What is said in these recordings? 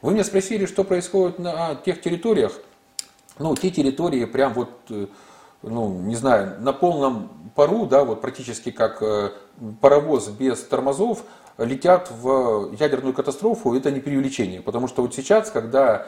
Вы меня спросили, что происходит на тех территориях. Ну, те территории прям вот, э, ну, не знаю, на полном пару, да, вот практически как э, паровоз без тормозов, летят в ядерную катастрофу, это не преувеличение. Потому что вот сейчас, когда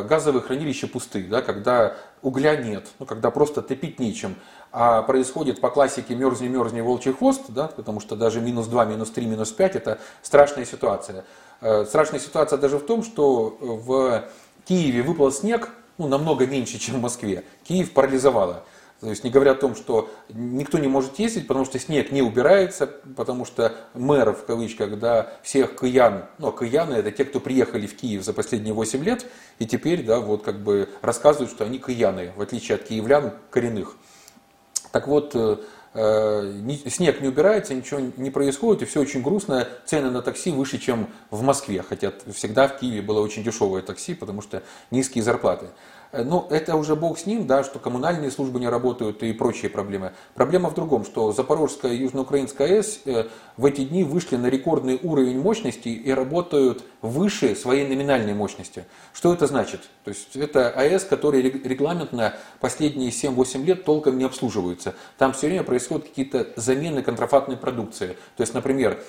газовые хранилища пусты, да, когда угля нет, ну, когда просто топить нечем, а происходит по классике мерзни, мерзни, волчий хвост, да, потому что даже минус 2, минус 3, минус 5 это страшная ситуация. Э, страшная ситуация даже в том, что в Киеве выпал снег, ну, намного меньше, чем в Москве. Киев парализовало. То есть не говоря о том, что никто не может ездить, потому что снег не убирается, потому что мэр, в кавычках, да, всех киян, ну, а кияны это те, кто приехали в Киев за последние 8 лет, и теперь, да, вот как бы рассказывают, что они кияны, в отличие от киевлян коренных. Так вот, э, э, снег не убирается, ничего не происходит, и все очень грустно. Цены на такси выше, чем в Москве, хотя всегда в Киеве было очень дешевое такси, потому что низкие зарплаты. Э, ну, это уже бог с ним, да, что коммунальные службы не работают и прочие проблемы. Проблема в другом, что Запорожская и Южноукраинская АЭС э, в эти дни вышли на рекордный уровень мощности и работают выше своей номинальной мощности. Что это значит? То есть это АЭС, который регламентно последние 7-8 лет толком не обслуживается. Там все время происходят какие-то замены контрафактной продукции. То есть, например,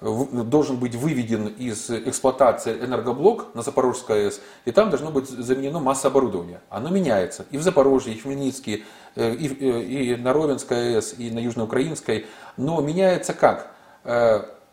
должен быть выведен из эксплуатации энергоблок на Запорожской АЭС, и там должно быть заменено масса оборудования. Оно меняется и в Запорожье, и в Хмельницкий, э, и, э, и на Ровенской АЭС, и на Южноукраинской. Но меняется как?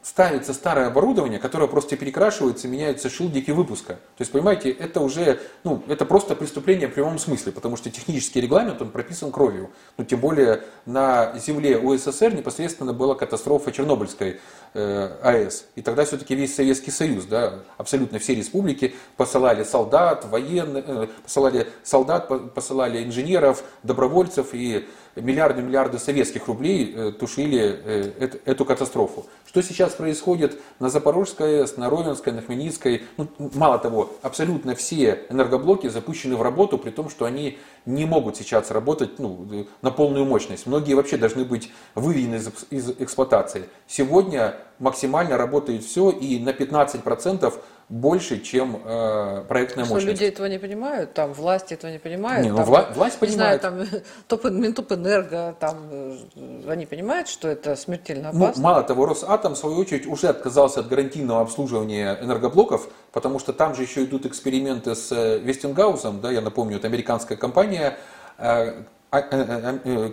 Ставится старое оборудование, которое просто перекрашивается, меняются шилдики выпуска. То есть, понимаете, это уже, ну, это просто преступление в прямом смысле, потому что технический регламент, он прописан кровью. Ну, тем более на земле УССР непосредственно была катастрофа Чернобыльской э, АЭС. И тогда все-таки весь Советский Союз, да, абсолютно все республики посылали солдат, военных, э, посылали солдат, посылали инженеров, добровольцев и миллиарды-миллиарды советских рублей э, тушили э, эту катастрофу. Что сейчас происходит на Запорожской на Ровенской, на Хмельницкой? Ну, мало того, абсолютно все энергоблоки запущены в работу, при том, что они не могут сейчас работать ну, на полную мощность. Многие вообще должны быть выведены из, из эксплуатации. Сегодня максимально работает все, и на 15% больше, чем э, проектная что, мощность. люди этого не понимают, там власти этого не понимают. Не, ну, там, вла- власть понимает. Не знаю, там топ, Минтопэнерго, там э, они понимают, что это смертельно ну, опасно. Ну, мало того, Росатом, в свою очередь, уже отказался от гарантийного обслуживания энергоблоков, потому что там же еще идут эксперименты с э, Вестингаузом, да, я напомню, это американская компания, э,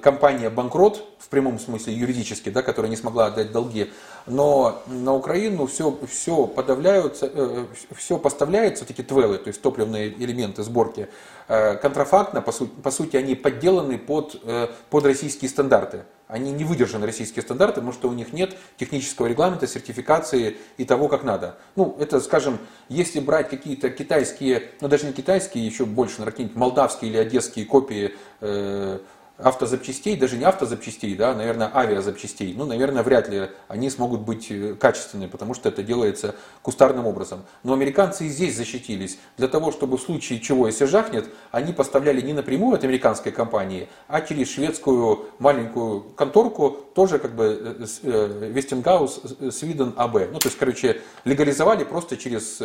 компания банкрот в прямом смысле юридически, да, которая не смогла отдать долги, но на Украину все, все подавляются, э, все поставляется, вот эти твелы, то есть топливные элементы сборки, контрафактно, по сути, по сути они подделаны под, под российские стандарты. Они не выдержаны российские стандарты, потому что у них нет технического регламента, сертификации и того, как надо. Ну, это, скажем, если брать какие-то китайские, ну даже не китайские, еще больше, наверное, какие-нибудь молдавские или одесские копии э, автозапчастей, даже не автозапчастей, да, наверное, авиазапчастей, ну, наверное, вряд ли они смогут быть э, качественными, потому что это делается кустарным образом. Но американцы и здесь защитились. Для того, чтобы в случае чего, если жахнет, они поставляли не напрямую от американской компании, а через шведскую маленькую конторку, тоже как бы Вестингаус, Свиден АБ. Ну, то есть, короче, легализовали просто через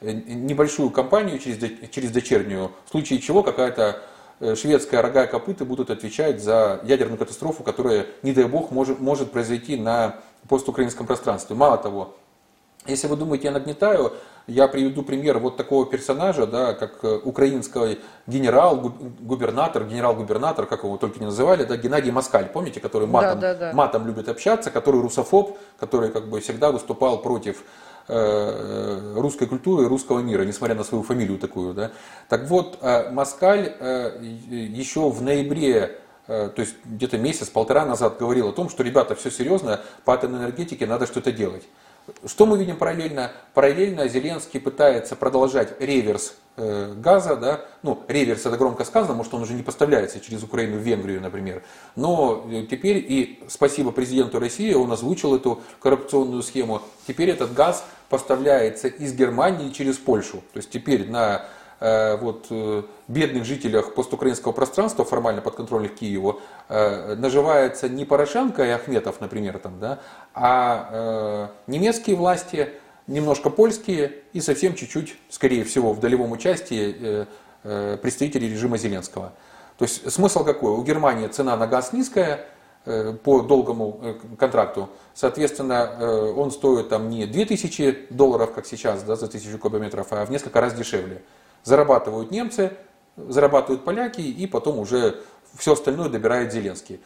небольшую компанию, через, через дочернюю, в случае чего какая-то Э, шведская рога и копыта будут отвечать за ядерную катастрофу, которая, не дай бог, может, может произойти на постукраинском пространстве. Мало того, если вы думаете, я нагнетаю, я приведу пример вот такого персонажа, да, как э, украинский генерал, губернатор, генерал-губернатор, как его только не называли, да, Геннадий Москаль, помните, который матом, да, да, да. матом любит общаться, который русофоб, который как бы всегда выступал против Э, русской культуры и русского мира, несмотря на свою фамилию такую. Да? Так вот, э, Москаль э, еще в ноябре то есть где-то месяц-полтора назад говорил о том, что, ребята, все серьезно, по атомной энергетике надо что-то делать. Что мы видим параллельно? Параллельно Зеленский пытается продолжать реверс Э, газа, да, ну, реверс это громко сказано, может он уже не поставляется через Украину в Венгрию, например, но э, теперь и спасибо президенту России, он озвучил эту коррупционную схему, теперь этот газ поставляется из Германии через Польшу, то есть теперь на э, вот, э, бедных жителях постукраинского пространства, формально подконтрольных Киеву, э, наживается не Порошенко и Ахметов, например, там, да, а немецкие власти, немножко польские и совсем чуть-чуть, скорее всего, в долевом участии представители режима Зеленского. То есть смысл какой? У Германии цена на газ низкая по долгому э, контракту. Соответственно, э, он стоит там не 2000 долларов, как сейчас, да, за 1000 кубометров, а в несколько раз дешевле. Зарабатывают немцы, зарабатывают поляки и потом уже все остальное добирает Зеленский.